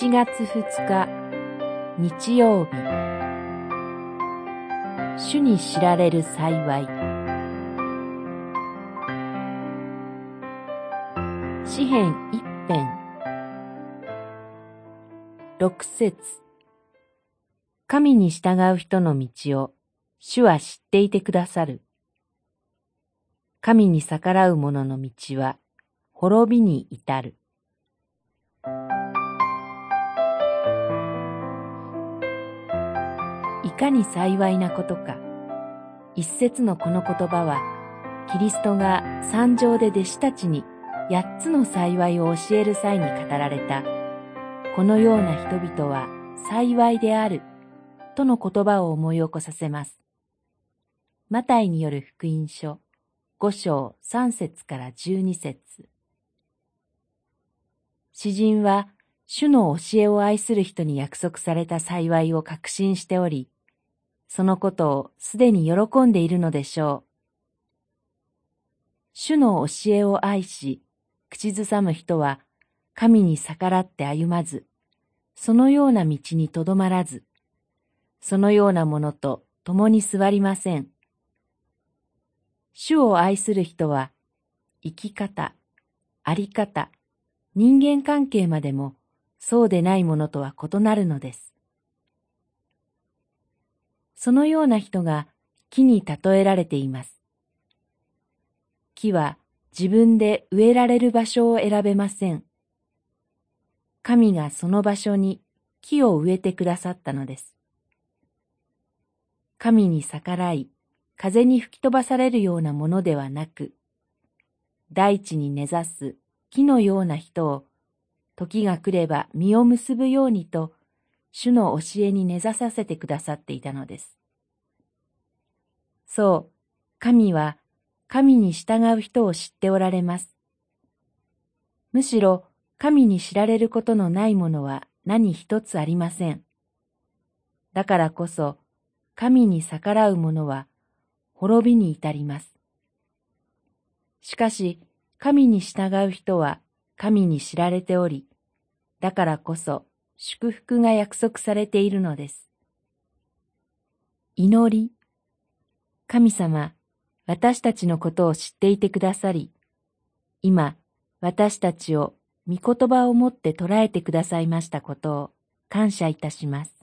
7月2日日曜日主に知られる幸い詩編一編六節神に従う人の道を主は知っていてくださる。神に逆らう者の道は滅びに至る。いかに幸いなことか。一節のこの言葉は、キリストが山上で弟子たちに八つの幸いを教える際に語られた、このような人々は幸いである、との言葉を思い起こさせます。マタイによる福音書、五章三節から十二節詩人は、主の教えを愛する人に約束された幸いを確信しており、そのことをすでに喜んでいるのでしょう。主の教えを愛し、口ずさむ人は、神に逆らって歩まず、そのような道にとどまらず、そのようなものと共に座りません。主を愛する人は、生き方、あり方、人間関係までもそうでないものとは異なるのです。そのような人が木に例えられています。木は自分で植えられる場所を選べません。神がその場所に木を植えてくださったのです。神に逆らい、風に吹き飛ばされるようなものではなく、大地に根ざす木のような人を、時が来れば実を結ぶようにと、主の教えに根ざさせてくださっていたのです。そう、神は神に従う人を知っておられます。むしろ神に知られることのないものは何一つありません。だからこそ、神に逆らう者は滅びに至ります。しかし、神に従う人は神に知られており、だからこそ祝福が約束されているのです。祈り。神様、私たちのことを知っていてくださり、今、私たちを御言葉をもって捉えてくださいましたことを感謝いたします。